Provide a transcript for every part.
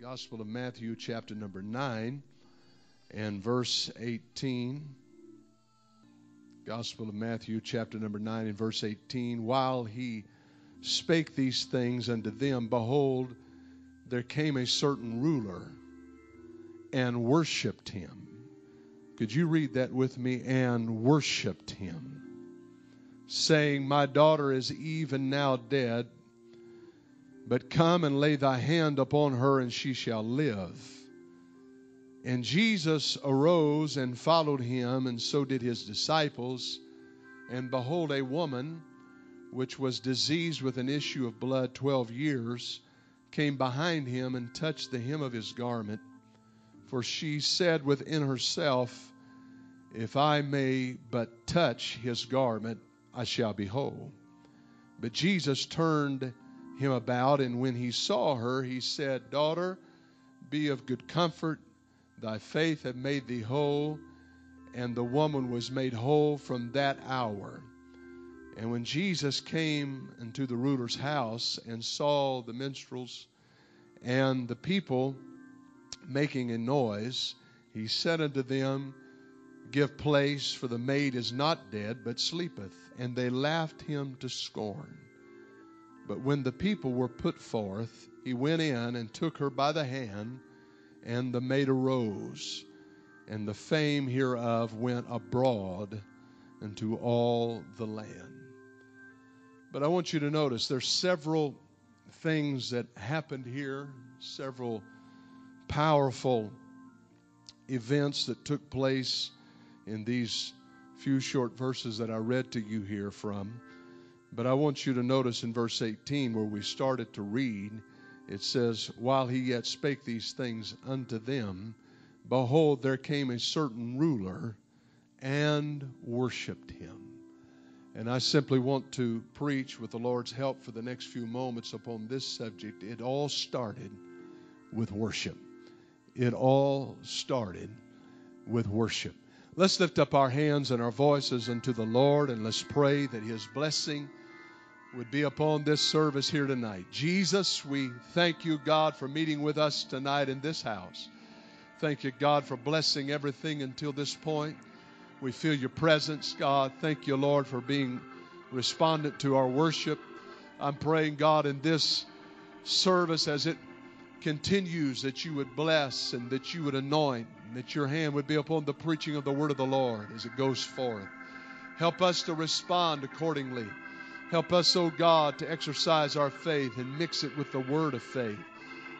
Gospel of Matthew chapter number 9 and verse 18. Gospel of Matthew, chapter number 9, and verse 18. While he spake these things unto them, behold, there came a certain ruler and worshiped him. Could you read that with me? And worshiped him, saying, My daughter is even now dead, but come and lay thy hand upon her, and she shall live. And Jesus arose and followed him, and so did his disciples. And behold, a woman which was diseased with an issue of blood twelve years came behind him and touched the hem of his garment. For she said within herself, If I may but touch his garment, I shall be whole. But Jesus turned him about, and when he saw her, he said, Daughter, be of good comfort Thy faith hath made thee whole. And the woman was made whole from that hour. And when Jesus came into the ruler's house and saw the minstrels and the people making a noise, he said unto them, Give place, for the maid is not dead, but sleepeth. And they laughed him to scorn. But when the people were put forth, he went in and took her by the hand and the maid arose, and the fame hereof went abroad into all the land. But I want you to notice there's several things that happened here, several powerful events that took place in these few short verses that I read to you here from. But I want you to notice in verse 18 where we started to read it says, While he yet spake these things unto them, behold, there came a certain ruler and worshiped him. And I simply want to preach with the Lord's help for the next few moments upon this subject. It all started with worship. It all started with worship. Let's lift up our hands and our voices unto the Lord and let's pray that His blessing would be upon this service here tonight. Jesus, we thank you, God, for meeting with us tonight in this house. Thank you, God, for blessing everything until this point. We feel your presence, God. Thank you, Lord, for being respondent to our worship. I'm praying, God, in this service as it continues, that you would bless and that you would anoint, and that your hand would be upon the preaching of the word of the Lord as it goes forth. Help us to respond accordingly. Help us, O oh God, to exercise our faith and mix it with the word of faith.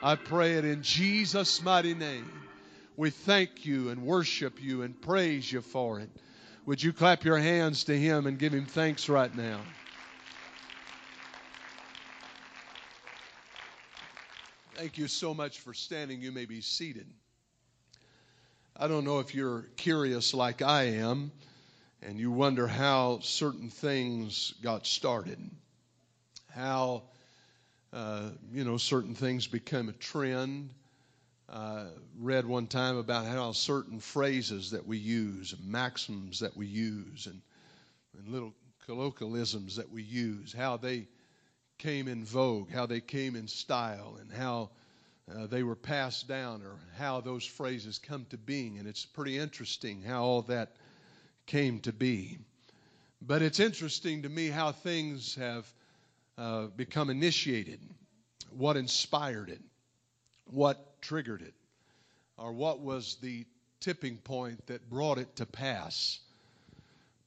I pray it in Jesus' mighty name. We thank you and worship you and praise you for it. Would you clap your hands to him and give him thanks right now? Thank you so much for standing. You may be seated. I don't know if you're curious like I am and you wonder how certain things got started, how uh, you know certain things became a trend. Uh, read one time about how certain phrases that we use, maxims that we use, and, and little colloquialisms that we use, how they came in vogue, how they came in style, and how uh, they were passed down, or how those phrases come to being. And it's pretty interesting how all that came to be. But it's interesting to me how things have uh, become initiated, what inspired it, what triggered it, or what was the tipping point that brought it to pass.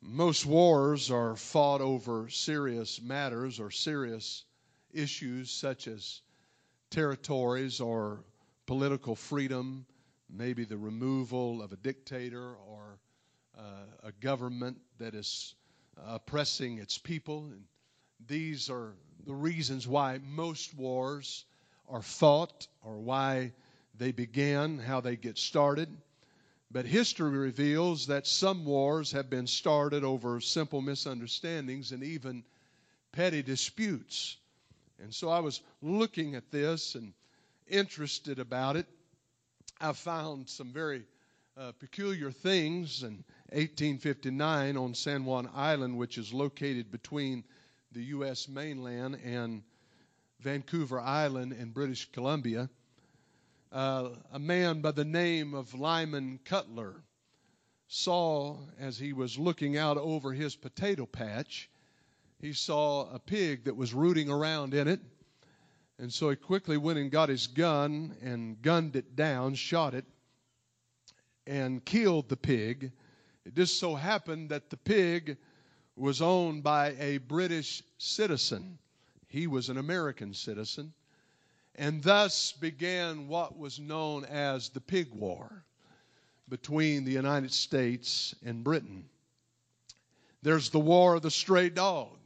Most wars are fought over serious matters or serious issues such as territories or political freedom, maybe the removal of a dictator or a government that is oppressing its people. And these are the reasons why most wars are fought or why they began, how they get started. But history reveals that some wars have been started over simple misunderstandings and even petty disputes. And so I was looking at this and interested about it. I found some very uh, peculiar things in 1859 on San Juan Island, which is located between the U.S. mainland and Vancouver Island in British Columbia uh, a man by the name of Lyman Cutler saw as he was looking out over his potato patch, he saw a pig that was rooting around in it. And so he quickly went and got his gun and gunned it down, shot it, and killed the pig. It just so happened that the pig was owned by a British citizen. He was an American citizen. And thus began what was known as the Pig War between the United States and Britain. There's the War of the Stray Dog.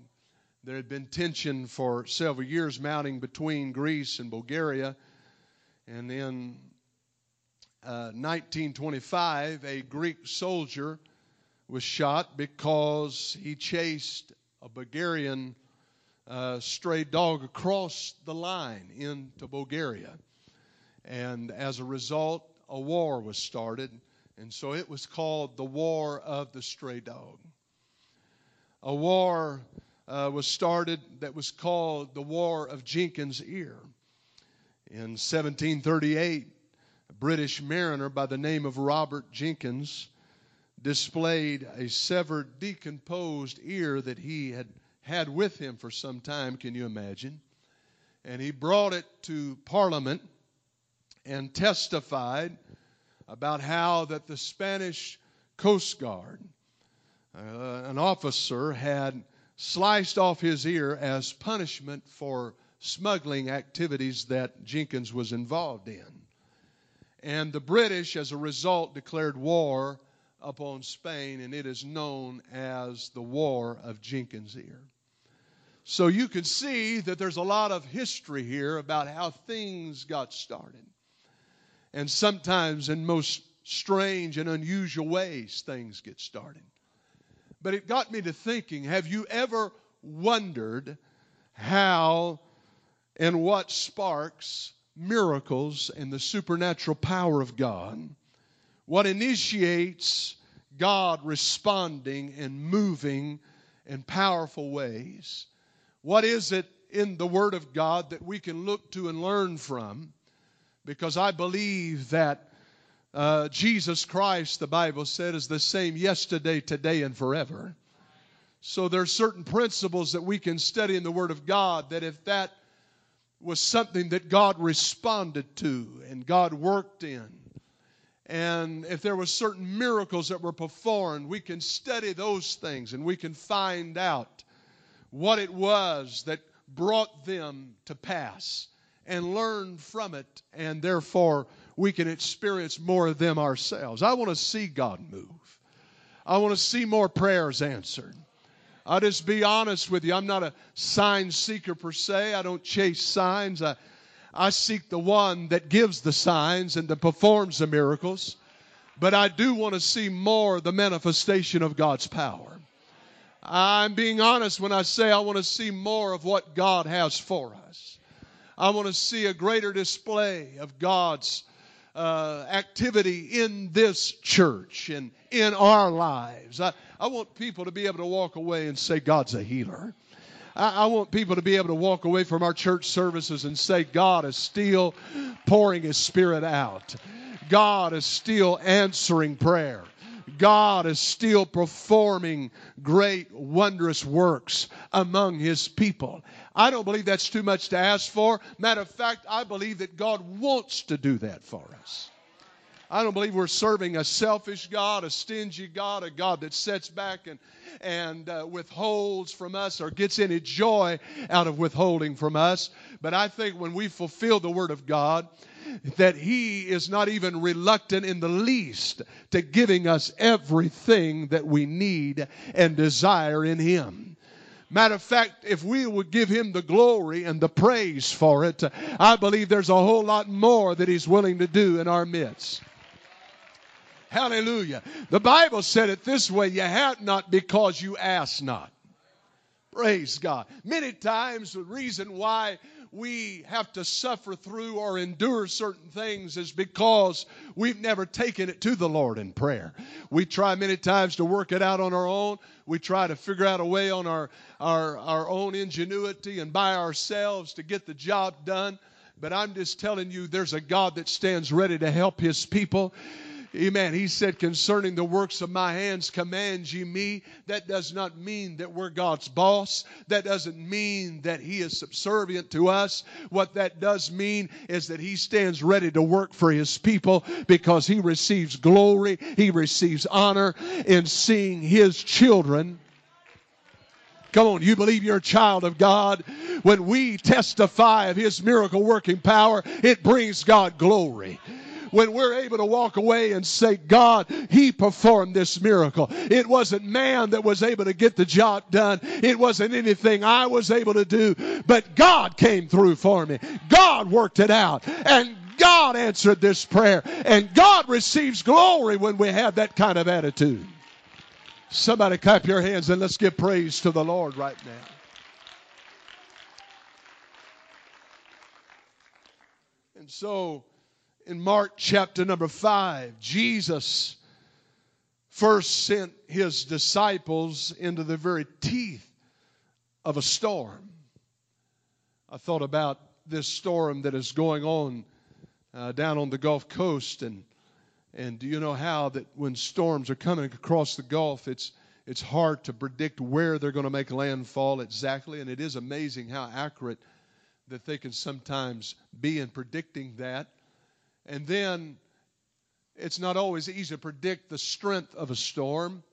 There had been tension for several years mounting between Greece and Bulgaria. And in uh, 1925, a Greek soldier was shot because he chased a Bulgarian uh, stray dog across the line into Bulgaria. And as a result, a war was started. And so it was called the War of the Stray Dog. A war uh, was started that was called the War of Jenkins' Ear. In 1738, a British mariner by the name of Robert Jenkins displayed a severed, decomposed ear that he had had with him for some time, can you imagine? And he brought it to Parliament and testified about how that the Spanish Coast Guard, uh, an officer, had sliced off his ear as punishment for smuggling activities that Jenkins was involved in. And the British, as a result, declared war upon Spain, and it is known as the War of Jenkins' Ear. So you can see that there's a lot of history here about how things got started. And sometimes, in most strange and unusual ways, things get started. But it got me to thinking have you ever wondered how and what sparks miracles and the supernatural power of God? What initiates God responding and moving in powerful ways? What is it in the Word of God that we can look to and learn from? Because I believe that uh, Jesus Christ, the Bible said, is the same yesterday, today, and forever. So there are certain principles that we can study in the Word of God that if that was something that God responded to and God worked in, and if there were certain miracles that were performed, we can study those things and we can find out what it was that brought them to pass and learn from it, and therefore we can experience more of them ourselves. I want to see God move. I want to see more prayers answered. I'll just be honest with you. I'm not a sign seeker per se. I don't chase signs. I, I seek the one that gives the signs and that performs the miracles. But I do want to see more of the manifestation of God's power. I'm being honest when I say I want to see more of what God has for us. I want to see a greater display of God's uh, activity in this church and in our lives. I, I want people to be able to walk away and say, God's a healer. I, want people to be able to walk away from our church services and say, God is still pouring His Spirit out. God is still answering prayer. God is still performing great, wondrous works among His people. I don't believe that's too much to ask for. Matter of fact, I believe that God wants to do that for us. I don't believe we're serving a selfish God, a stingy God, a God that sets back and, and uh, withholds from us or gets any joy out of withholding from us. But I think when we fulfill the Word of God, that He is not even reluctant in the least to giving us everything that we need and desire in Him. Matter of fact, if we would give him the glory and the praise for it, I believe there's a whole lot more that he's willing to do in our midst. Hallelujah. The Bible said it this way you have not because you ask not. Praise God. Many times, the reason why we have to suffer through or endure certain things is because we've never taken it to the Lord in prayer. We try many times to work it out on our own. We try to figure out a way on our, our, our own ingenuity and by ourselves to get the job done. But I'm just telling you, there's a God that stands ready to help his people. Amen. He said, concerning the works of my hands, command ye me. That does not mean that we're God's boss. That doesn't mean that He is subservient to us. What that does mean is that He stands ready to work for His people because He receives glory, He receives honor in seeing His children. Come on, you believe you're a child of God. When we testify of His miracle working power, it brings God glory when we're able to walk away and say, God, He performed this miracle. It wasn't man that was able to get the job done, it wasn't anything I was able to do, but God came through for me. God worked it out. And God answered this prayer. And God receives glory when we have that kind of attitude. Somebody clap your hands and let's give praise to the Lord right now. And so in Mark chapter number 5, Jesus first sent his disciples into the very teeth of a storm. I thought about this storm that is going on uh, down on the Gulf Coast, and and do you know how that when storms are coming across the Gulf, it's it's hard to predict where they're going to make landfall exactly, and it is amazing how accurate that they can sometimes be in predicting that. And then it's not always easy to predict the strength of a storm.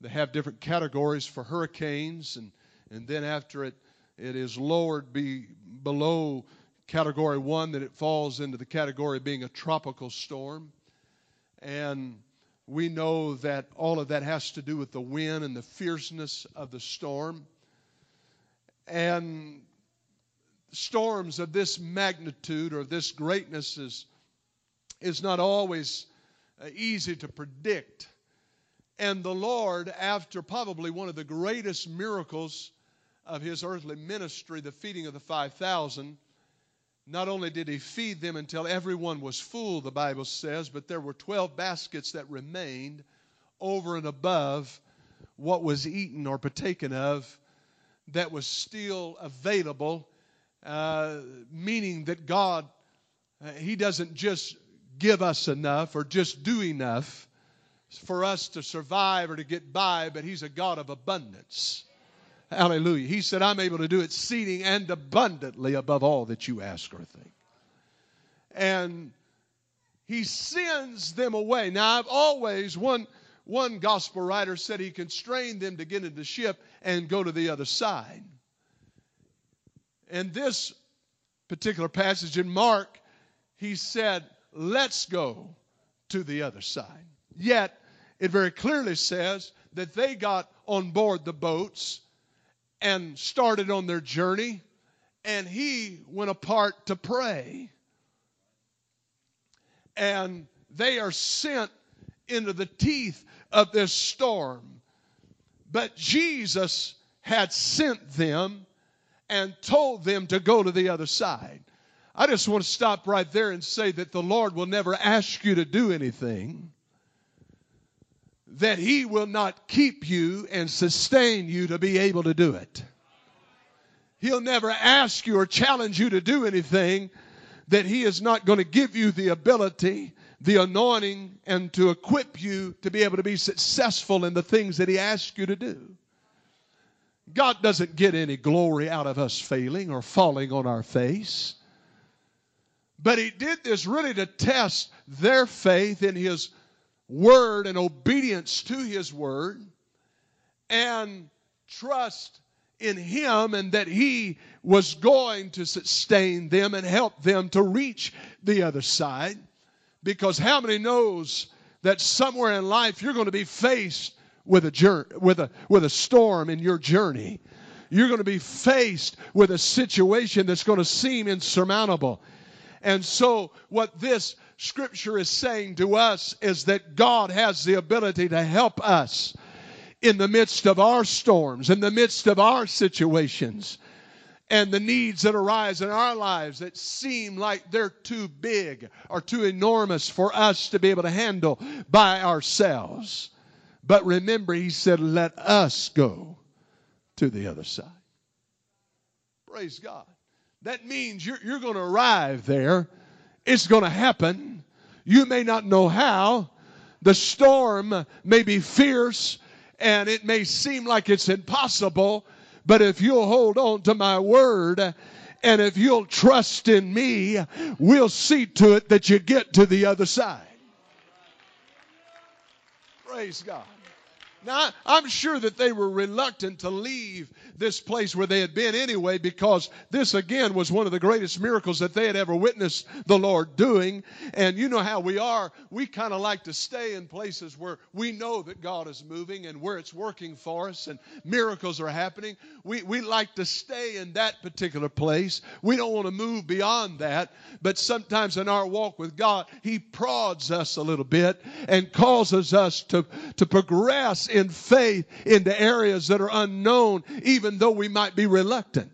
They have different categories for hurricanes, and, and then after it, it is lowered be below category one, that it falls into the category of being a tropical storm. And we know that all of that has to do with the wind and the fierceness of the storm. And storms of this magnitude or this greatness is is not always uh, easy to predict. And the Lord, after probably one of the greatest miracles of his earthly ministry, the feeding of the 5,000, not only did he feed them until everyone was full, the Bible says, but there were 12 baskets that remained over and above what was eaten or partaken of that was still available, uh, meaning that God, uh, He doesn't just give us enough or just do enough for us to survive or to get by, but He's a God of abundance. Hallelujah. He said, I'm able to do exceeding and abundantly above all that you ask or think. And He sends them away. Now, I've always, one, one gospel writer said he constrained them to get into the ship and go to the other side. And this particular passage in Mark, he said, let's go to the other side. Yet, it very clearly says that they got on board the boats and started on their journey, and he went apart to pray. And they are sent into the teeth of this storm. But Jesus had sent them and told them to go to the other side. I just want to stop right there and say that the Lord will never ask you to do anything that He will not keep you and sustain you to be able to do it. He'll never ask you or challenge you to do anything that He is not going to give you the ability, the anointing, and to equip you to be able to be successful in the things that He asks you to do. God doesn't get any glory out of us failing or falling on our face. But he did this really to test their faith in his word and obedience to his word and trust in him and that he was going to sustain them and help them to reach the other side. Because how many knows that somewhere in life you're going to be faced with a journey, with a with a storm in your journey? you're going to be faced with a situation that's going to seem insurmountable. And so, what this scripture is saying to us is that God has the ability to help us in the midst of our storms, in the midst of our situations, and the needs that arise in our lives that seem like they're too big or too enormous for us to be able to handle by ourselves. But remember, he said, let us go to the other side. Praise God. That means you're, you're going to arrive there. It's going to happen. You may not know how. The storm may be fierce and it may seem like it's impossible, but if you'll hold on to my word and if you'll trust in me, we'll see to it that you get to the other side. Praise God. Now, I'm sure that they were reluctant to leave this place where they had been anyway, because this again was one of the greatest miracles that they had ever witnessed the Lord doing. And you know how we are. We kind of like to stay in places where we know that God is moving and where it's working for us and miracles are happening. We, we like to stay in that particular place. We don't want to move beyond that. But sometimes in our walk with God, He prods us a little bit and causes us to, to progress in faith into areas that are unknown, even though we might be reluctant.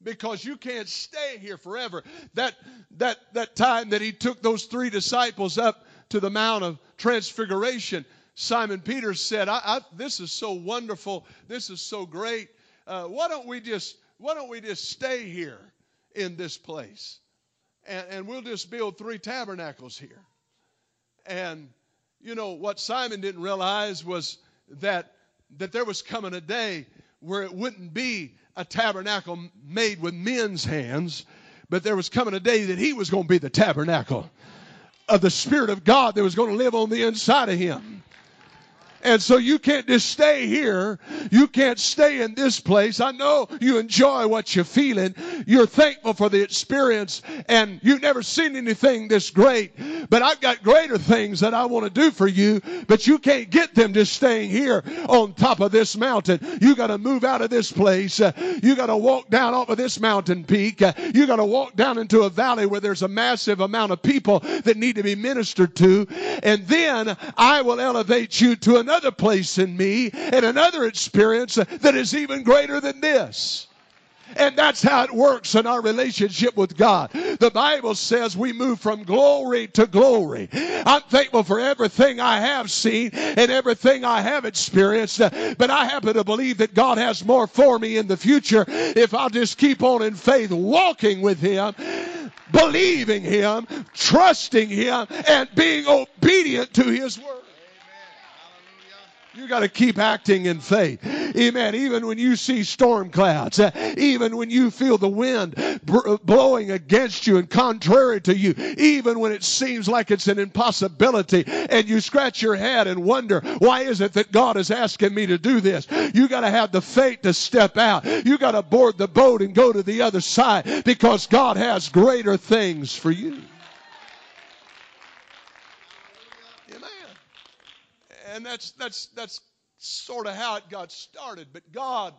Because you can't stay here forever. That, that, that time that he took those three disciples up to the Mount of Transfiguration, Simon Peter said, I, I, This is so wonderful. This is so great. Uh, why don't we just why don't we just stay here in this place? And, and we'll just build three tabernacles here. And you know, what Simon didn't realize was that, that there was coming a day where it wouldn't be a tabernacle made with men's hands, but there was coming a day that he was going to be the tabernacle of the Spirit of God that was going to live on the inside of him. And so you can't just stay here. You can't stay in this place. I know you enjoy what you're feeling. You're thankful for the experience and you've never seen anything this great. But I've got greater things that I want to do for you, but you can't get them just staying here on top of this mountain. You got to move out of this place. You got to walk down off of this mountain peak. You got to walk down into a valley where there's a massive amount of people that need to be ministered to. And then I will elevate you to an another place in me and another experience that is even greater than this. And that's how it works in our relationship with God. The Bible says we move from glory to glory. I'm thankful for everything I have seen and everything I have experienced, but I happen to believe that God has more for me in the future if I'll just keep on in faith, walking with Him believing Him, trusting Him, and being obedient to His word. You got to keep acting in faith. Amen. Even when you see storm clouds, even when you feel the wind blowing against you and contrary to you, even when it seems like it's an impossibility and you scratch your head and wonder, why is it that God is asking me to do this? You got to have the faith to step out. You got to board the boat and go to the other side because God has greater things for you. And that's that's that's sort of how it got started. But God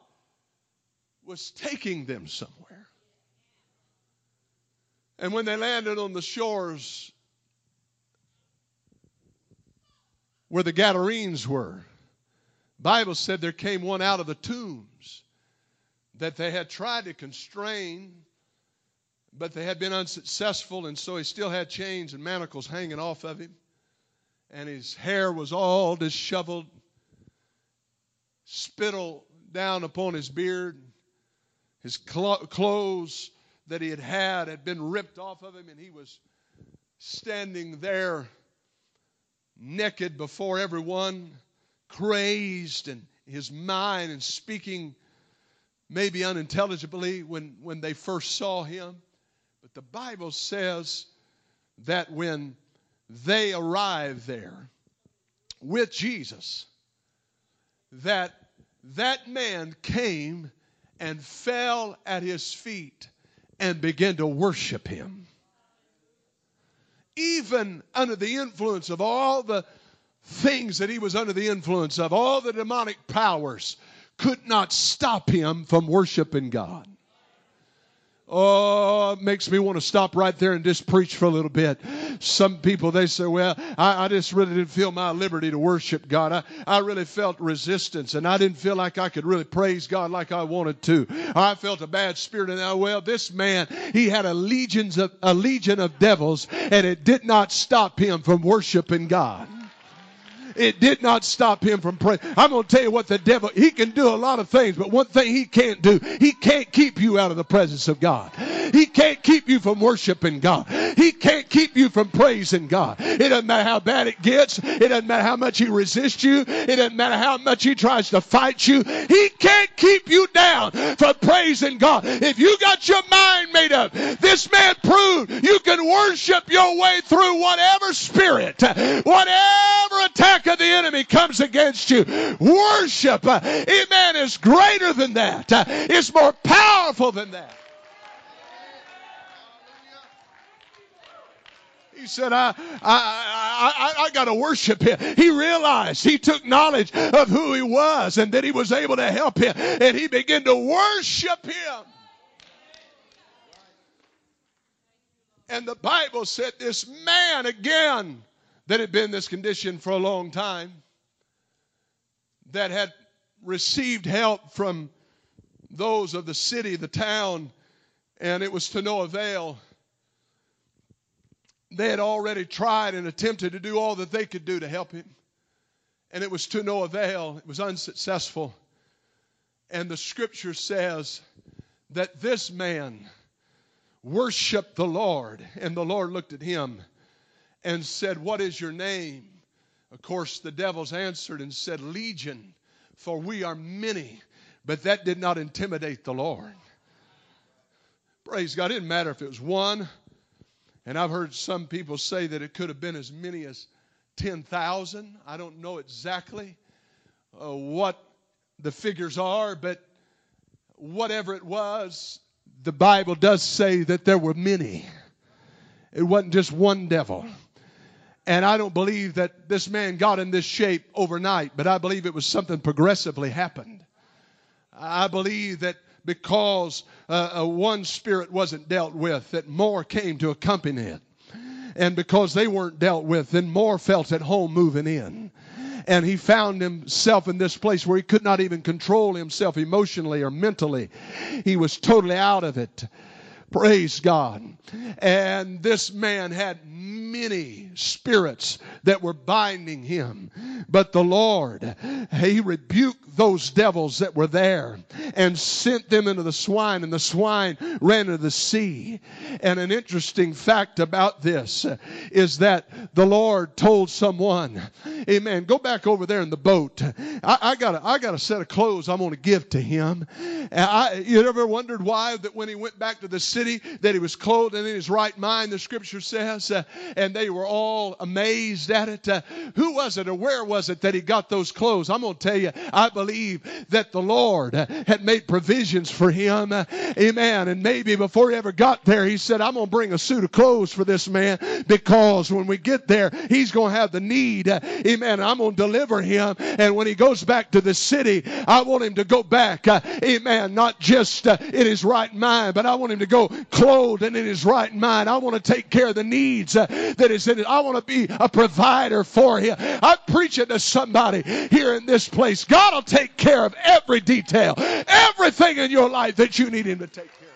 was taking them somewhere. And when they landed on the shores where the Gadarenes were, Bible said there came one out of the tombs that they had tried to constrain, but they had been unsuccessful, and so he still had chains and manacles hanging off of him and his hair was all disheveled, spittle down upon his beard. His clothes that he had had had been ripped off of him, and he was standing there naked before everyone, crazed in his mind and speaking maybe unintelligibly when, when they first saw him. But the Bible says that when they arrived there with Jesus, that that man came and fell at his feet and began to worship him. Even under the influence of all the things that he was under the influence of, all the demonic powers could not stop him from worshiping God. Oh, it makes me want to stop right there and just preach for a little bit. Some people, they say, well, I, I just really didn't feel my liberty to worship God. I, I really felt resistance and I didn't feel like I could really praise God like I wanted to. I felt a bad spirit and I, well, this man, he had a legions of, a legion of devils and it did not stop him from worshiping God it did not stop him from praying. I'm going to tell you what the devil, he can do a lot of things, but one thing he can't do, he can't keep you out of the presence of God. He can't keep you from worshiping God. He can't keep you from praising God. It doesn't matter how bad it gets. It doesn't matter how much he resists you. It doesn't matter how much he tries to fight you. He can't keep you down from praising God. If you got your mind made up, this man proved you can worship your way through whatever spirit, whatever attack of the enemy comes against you. Worship, uh, amen, is greater than that. Uh, it's more powerful than that. He said, I, I, I, I, got to worship him. He realized, he took knowledge of who he was and that he was able to help him. And he began to worship him. And the Bible said this man again that had been in this condition for a long time, that had received help from those of the city, the town, and it was to no avail they had already tried and attempted to do all that they could do to help him. And it was to no avail, it was unsuccessful. And the scripture says that this man worshiped the Lord. And the Lord looked at him and said, What is your name? Of course, the devils answered and said, Legion, for we are many. But that did not intimidate the Lord. Praise God. It didn't matter if it was one and I've heard some people say that it could have been as many as 10,000. I don't know exactly uh, what the figures are, but whatever it was, the Bible does say that there were many. It wasn't just one devil. And I don't believe that this man got in this shape overnight, but I believe it was something progressively happened. I believe that because uh, one spirit wasn't dealt with, that more came to accompany it. And because they weren't dealt with, then more felt at home moving in. And he found himself in this place where he could not even control himself emotionally or mentally. He was totally out of it. Praise God. And this man had many spirits that were binding him. But the Lord, he rebuked those devils that were there and sent them into the swine, and the swine ran into the sea. And an interesting fact about this is that the Lord told someone, Amen, go back over there in the boat. I, I got a, I got a set of clothes I'm going to give to him. I, you ever wondered why that when he went back to the city that he was clothed and in his right mind, the scripture says, uh, and they were all amazed at it. Uh, who was it or where was it that he got those clothes? I'm going to tell you, I believe that the Lord uh, had made provisions for him. Uh, amen. And maybe before he ever got there, he said, I'm going to bring a suit of clothes for this man because when we get there, he's going to have the need. Uh, amen. I'm going to deliver him. And when he goes back to the city, I want him to go back. Amen. Not just in his right mind, but I want him to go clothed and in his right mind. I want to take care of the needs uh, that is in it. I want to be a provider for him. I'm preaching to somebody here in this place. God will take care of every detail, everything in your life that you need him to take care of.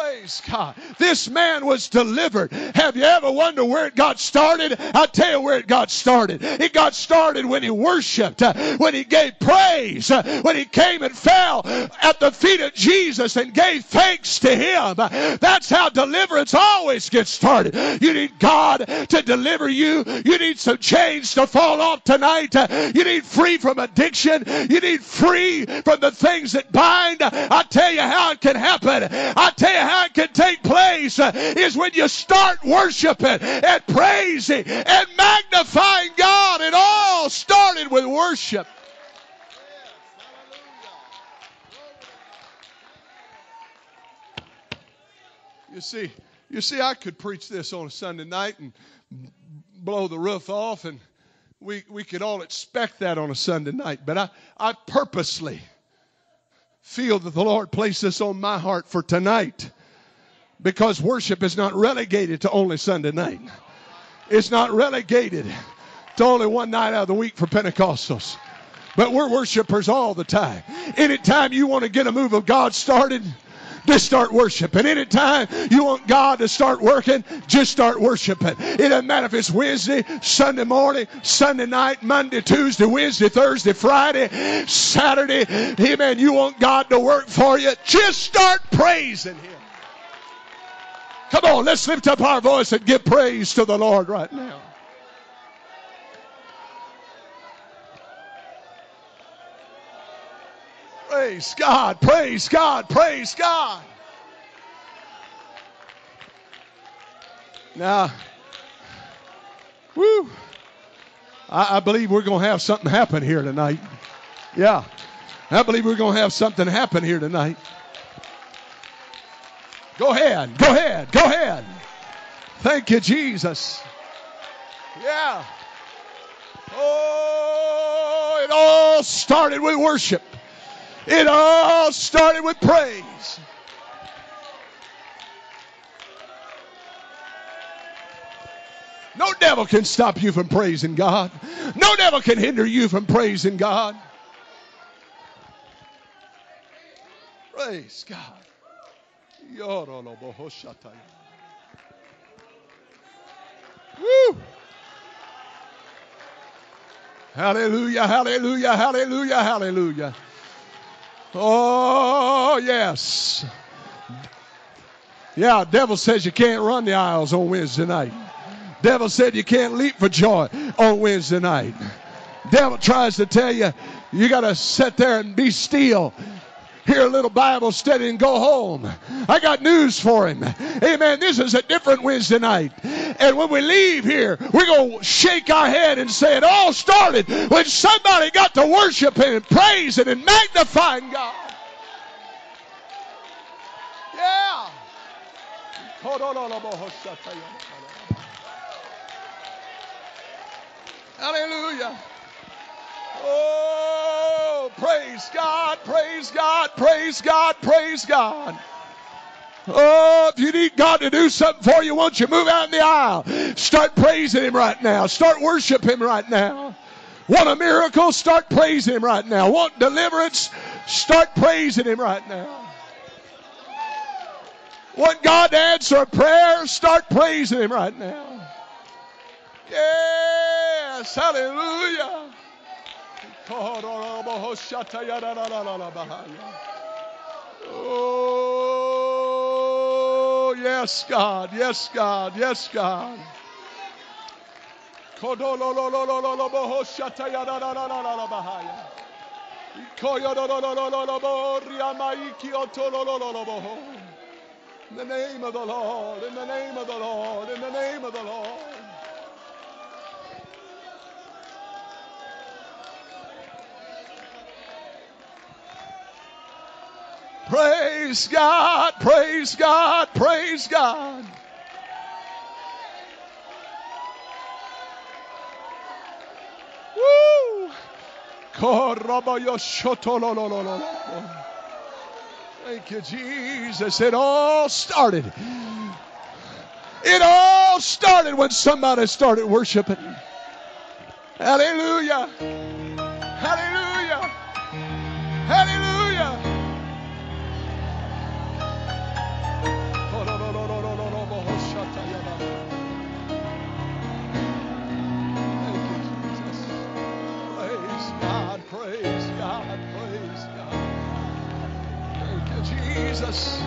Praise God. This man was delivered. Have you ever wondered where it got started? I'll tell you where it got started. It got started when he worshiped, uh, when he gave praise, uh, when he came and fell at the feet of Jesus and gave thanks to him. That's how deliverance always gets started. You need God to deliver you. You need some chains to fall off tonight. Uh, you need free from addiction. You need free from the things that bind. I tell you how it can happen. I tell you how it can take place uh, is when you start worshiping and praising and magnifying God. It all started with worship. You see, you see, I could preach this on a Sunday night and blow the roof off and we, we could all expect that on a Sunday night, but I, I purposely feel that the Lord placed this on my heart for tonight because worship is not relegated to only Sunday night. It's not relegated to only one night out of the week for Pentecostals. But we're worshipers all the time. Anytime you want to get a move of God started, just start worshiping. Anytime you want God to start working, just start worshiping. It doesn't matter if it's Wednesday, Sunday morning, Sunday night, Monday, Tuesday, Wednesday, Thursday, Friday, Saturday. Amen. You want God to work for you, just start praising Him. Come on, let's lift up our voice and give praise to the Lord right now. Praise God, praise God, praise God. Now, woo, I, I believe we're going to have something happen here tonight. Yeah, I believe we're going to have something happen here tonight. Go ahead, go ahead, go ahead. Thank you, Jesus. Yeah. Oh, it all started with worship. It all started with praise. No devil can stop you from praising God. No devil can hinder you from praising God. Praise God. Woo! Hallelujah, hallelujah, hallelujah, hallelujah. Oh, yes. Yeah, devil says you can't run the aisles on Wednesday night. Devil said you can't leap for joy on Wednesday night. Devil tries to tell you you got to sit there and be still hear a little Bible study and go home. I got news for him. Amen. This is a different Wednesday night. And when we leave here, we're going to shake our head and say it all started when somebody got to worshiping and praising and magnifying God. Yeah. Hallelujah. Oh, praise God, praise God, praise God, praise God. Oh, if you need God to do something for you, won't you move out in the aisle? Start praising Him right now. Start worshiping Him right now. Want a miracle? Start praising Him right now. Want deliverance? Start praising Him right now. Want God to answer a prayer? Start praising Him right now. Yes, hallelujah. Oh, yes, God. Yes, God. Yes, God. In the name of the Lord, in the name of the Lord, in the name of the Lord. Praise God, praise God, praise God. Woo! Thank you, Jesus. It all started. It all started when somebody started worshiping. Hallelujah. Hallelujah. Hallelujah. Jesus.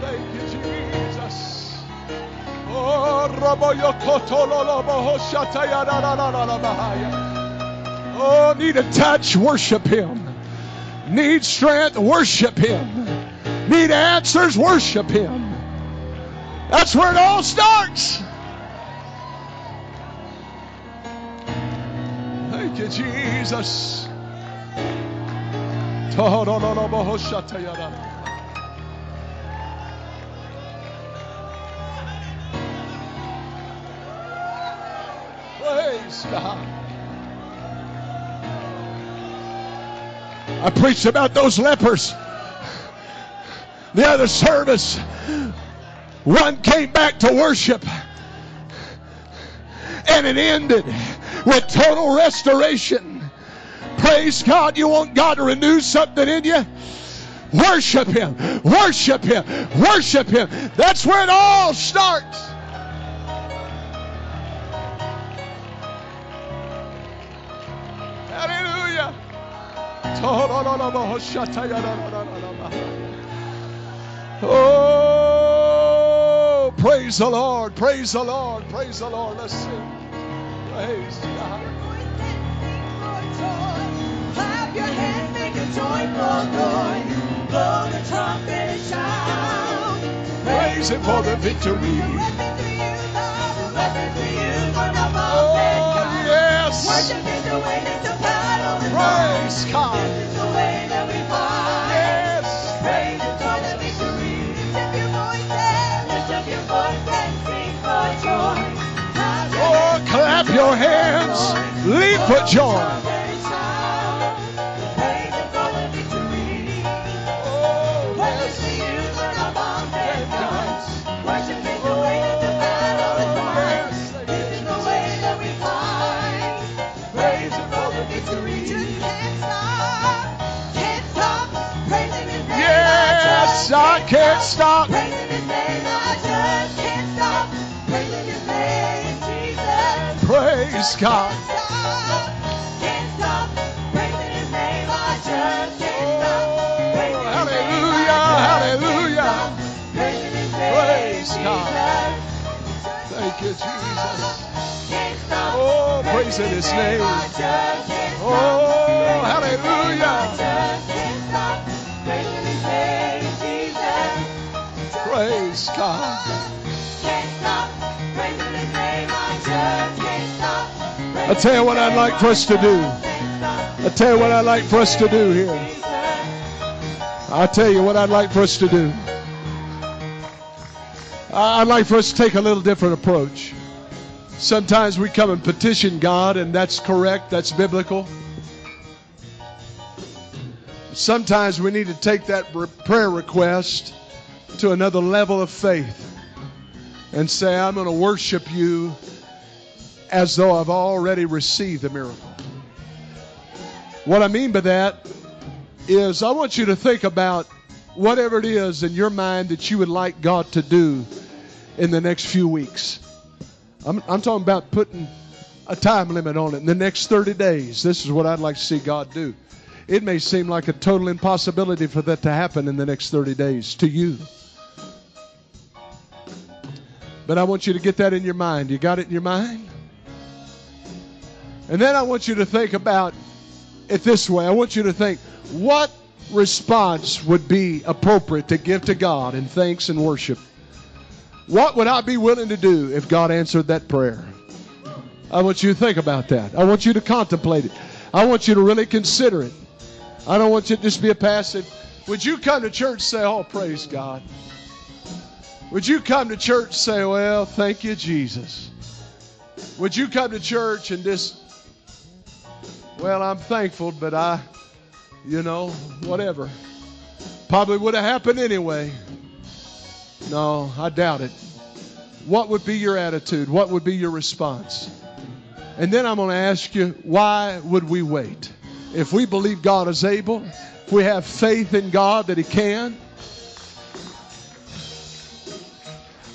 Thank you, Jesus. Oh, Oh, need a touch, worship Him. Need strength, worship Him. Need answers, worship Him. That's where it all starts. Thank you, Jesus. God. I preached about those lepers the other service. One came back to worship, and it ended with total restoration. Praise God. You want God to renew something in you? Worship Him. Worship Him. Worship Him. That's where it all starts. Oh, praise the Lord. Praise the Lord. Praise the Lord. Let's sing. Praise God. Clap your hands, make a joyful noise. Blow the trumpet and shout. Praise Him for the victory. Weapon for you, God, a weapon for you, one of all Oh, yes. Worship is the way that the battle Praise. God. Can't stop. Praising His name. Yes, I can't stop. His oh, name, Praise God. Thank you, Jesus. Oh, praising His name. I just can't stop. Oh, hallelujah. just can't stop. Praising His name, Jesus. Praise God. I tell you what I'd like for us to do. I tell you what I'd like for us to do here. I'll tell you what I'd like for us to do. I- I'd like for us to take a little different approach. Sometimes we come and petition God, and that's correct, that's biblical. Sometimes we need to take that prayer request to another level of faith and say, I'm going to worship you as though I've already received the miracle. What I mean by that is, I want you to think about whatever it is in your mind that you would like God to do in the next few weeks. I'm, I'm talking about putting a time limit on it. In the next 30 days, this is what I'd like to see God do. It may seem like a total impossibility for that to happen in the next 30 days to you. But I want you to get that in your mind. You got it in your mind? And then I want you to think about it this way. I want you to think what response would be appropriate to give to God in thanks and worship? What would I be willing to do if God answered that prayer? I want you to think about that. I want you to contemplate it. I want you to really consider it. I don't want you to just be a passive. Would you come to church and say, Oh, praise God? Would you come to church and say, Well, thank you, Jesus? Would you come to church and just, Well, I'm thankful, but I, you know, whatever. Probably would have happened anyway. No, I doubt it. What would be your attitude? What would be your response? And then I'm going to ask you, why would we wait? If we believe God is able, if we have faith in God that He can,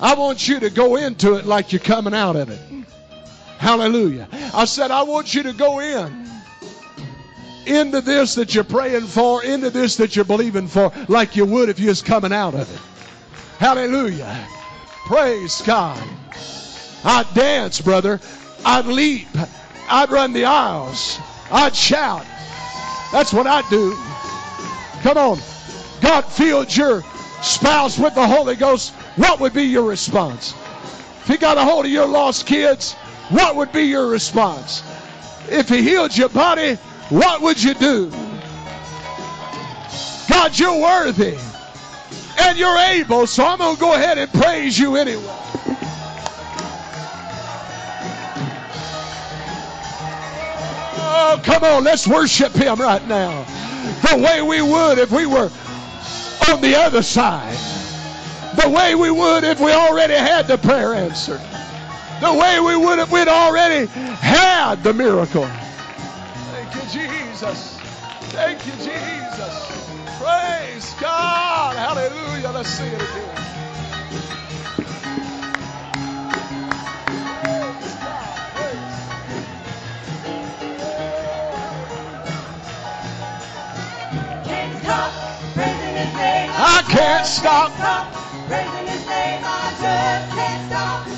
I want you to go into it like you're coming out of it. Hallelujah. I said, I want you to go in into this that you're praying for, into this that you're believing for, like you would if you was coming out of it. Hallelujah. Praise God. I'd dance, brother. I'd leap. I'd run the aisles. I'd shout. That's what I'd do. Come on. God filled your spouse with the Holy Ghost. What would be your response? If He got a hold of your lost kids, what would be your response? If He healed your body, what would you do? God, you're worthy and you're able, so I'm going to go ahead and praise you anyway. Oh, come on, let's worship him right now. The way we would if we were on the other side. The way we would if we already had the prayer answered. The way we would if we'd already had the miracle. Jesus. Thank you, Jesus. Praise God. Hallelujah. Let's sing it again. I can't stop. praising his name, I just can't stop.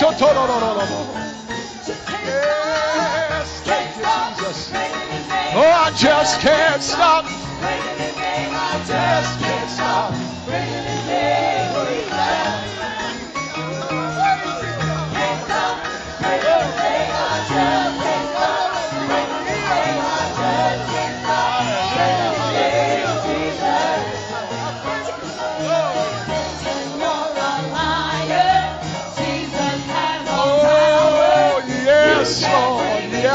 Oh, I just can't stop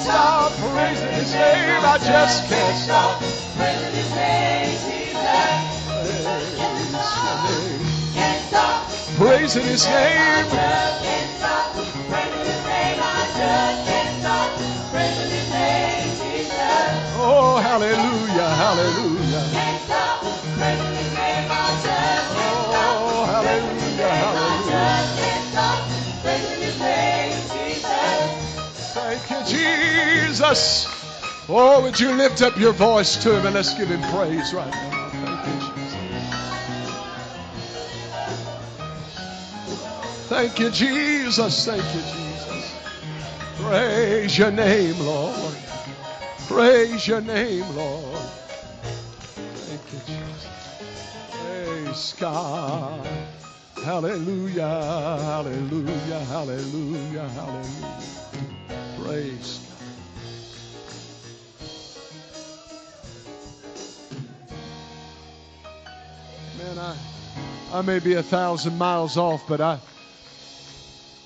stop praising His name. I just can't stop praising His name. Can't. Can't stop praising His name. I just can't stop praising His name. Oh, hallelujah, hallelujah. Can't stop praising His name. I just Jesus. Oh, would you lift up your voice to him and let's give him praise right now. Thank you, Jesus. Thank you, Jesus. Praise your name, Lord. Praise your name, Lord. Thank you, Jesus. Praise God. Hallelujah, hallelujah, hallelujah, hallelujah. Praise Man, I, I may be a thousand miles off, but I,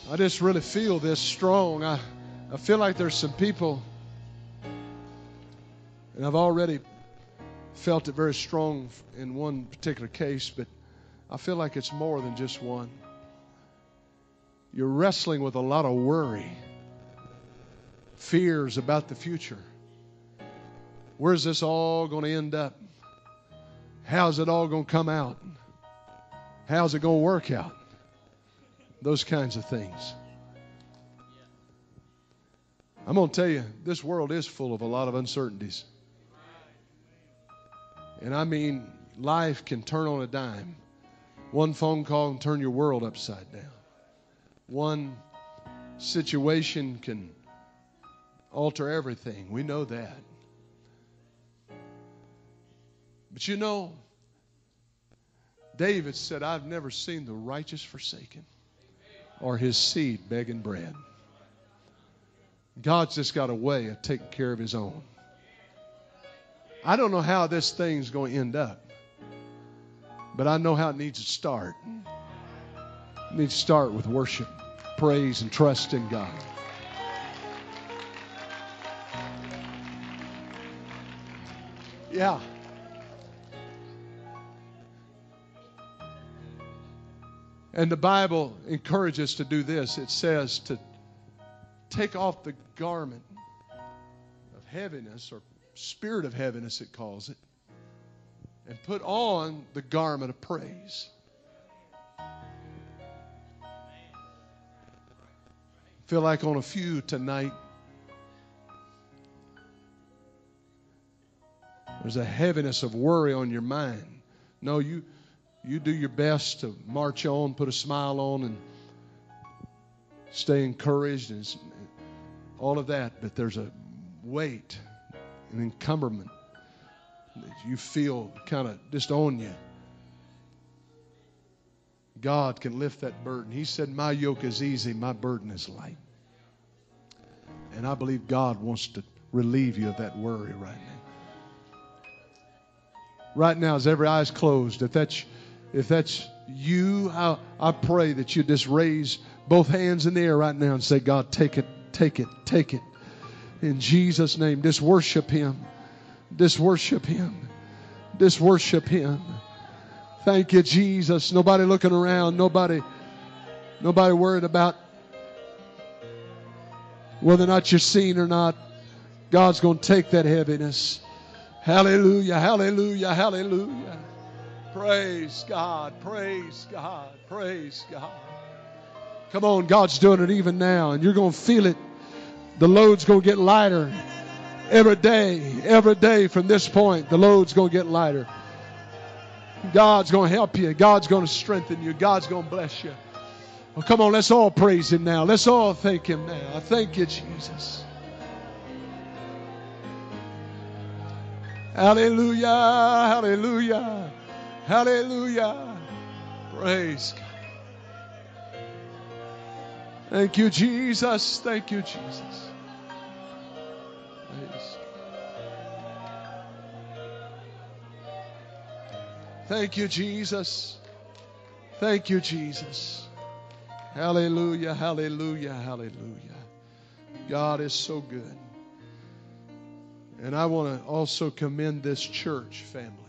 I just really feel this strong. I, I feel like there's some people, and I've already felt it very strong in one particular case, but I feel like it's more than just one. You're wrestling with a lot of worry, fears about the future. Where's this all going to end up? How's it all going to come out? How's it going to work out? Those kinds of things. I'm going to tell you, this world is full of a lot of uncertainties. And I mean, life can turn on a dime. One phone call can turn your world upside down. One situation can alter everything. We know that. But you know, David said, I've never seen the righteous forsaken or his seed begging bread. God's just got a way of taking care of his own. I don't know how this thing's going to end up, but I know how it needs to start. It needs to start with worship, praise, and trust in God. Yeah. And the Bible encourages to do this. It says to take off the garment of heaviness, or spirit of heaviness, it calls it, and put on the garment of praise. Feel like on a few tonight, there's a heaviness of worry on your mind. No, you you do your best to march on, put a smile on, and stay encouraged and all of that. But there's a weight, an encumberment that you feel kind of just on you. God can lift that burden. He said, My yoke is easy, my burden is light. And I believe God wants to relieve you of that worry right now. Right now, as every eye is closed, if that's if that's you, I, I pray that you just raise both hands in the air right now and say, God, take it, take it, take it. In Jesus' name, just worship Him. Just worship Him. Just worship Him. Thank you, Jesus. Nobody looking around. Nobody, nobody worried about whether or not you're seen or not. God's going to take that heaviness. Hallelujah, hallelujah, hallelujah. Praise God, praise God, praise God. Come on, God's doing it even now, and you're going to feel it. The load's going to get lighter every day, every day from this point. The load's going to get lighter. God's going to help you. God's going to strengthen you. God's going to bless you. Well, come on, let's all praise Him now. Let's all thank Him now. Thank you, Jesus. Hallelujah, hallelujah. Hallelujah. Praise God. Thank you, Jesus. Thank you, Jesus. Thank you, Jesus. Thank you, Jesus. Hallelujah, hallelujah, hallelujah. God is so good. And I want to also commend this church family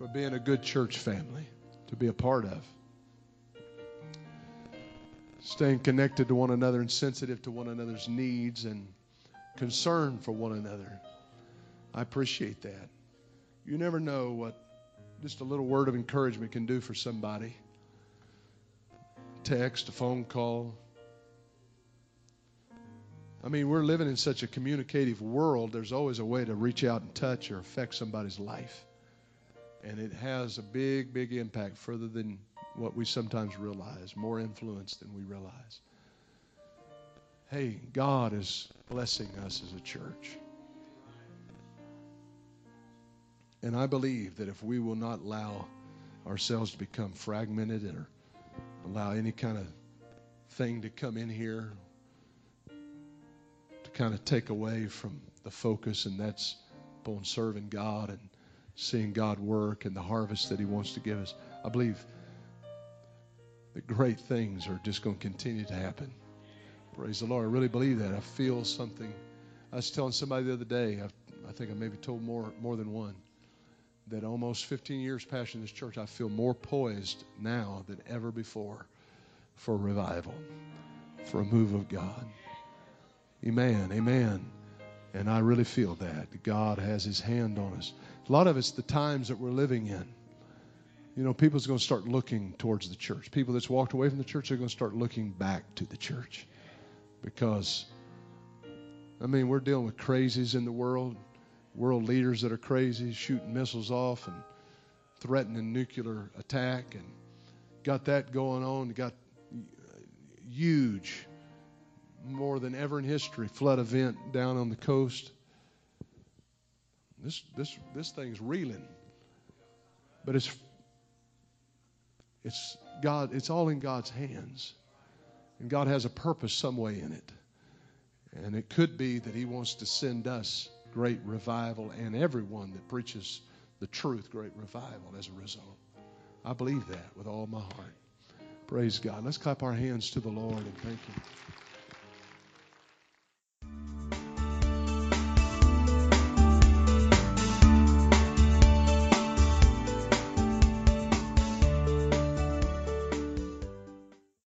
for being a good church family to be a part of. Staying connected to one another and sensitive to one another's needs and concern for one another. I appreciate that. You never know what just a little word of encouragement can do for somebody. Text, a phone call. I mean, we're living in such a communicative world, there's always a way to reach out and touch or affect somebody's life. And it has a big, big impact further than what we sometimes realize, more influence than we realize. Hey, God is blessing us as a church. And I believe that if we will not allow ourselves to become fragmented or allow any kind of thing to come in here to kind of take away from the focus, and that's upon serving God and seeing God work and the harvest that He wants to give us. I believe that great things are just going to continue to happen. Praise the Lord. I really believe that. I feel something. I was telling somebody the other day, I, I think I maybe told more, more than one, that almost 15 years pastoring this church, I feel more poised now than ever before for revival, for a move of God. Amen. Amen. And I really feel that. God has his hand on us. A lot of it's the times that we're living in. You know, people's going to start looking towards the church. People that's walked away from the church are going to start looking back to the church. Because, I mean, we're dealing with crazies in the world, world leaders that are crazy, shooting missiles off and threatening nuclear attack, and got that going on. got huge, more than ever in history, flood event down on the coast. This this this thing's reeling, but it's it's God. It's all in God's hands. And God has a purpose some way in it. And it could be that He wants to send us great revival and everyone that preaches the truth, great revival as a result. I believe that with all my heart. Praise God. Let's clap our hands to the Lord and thank Him.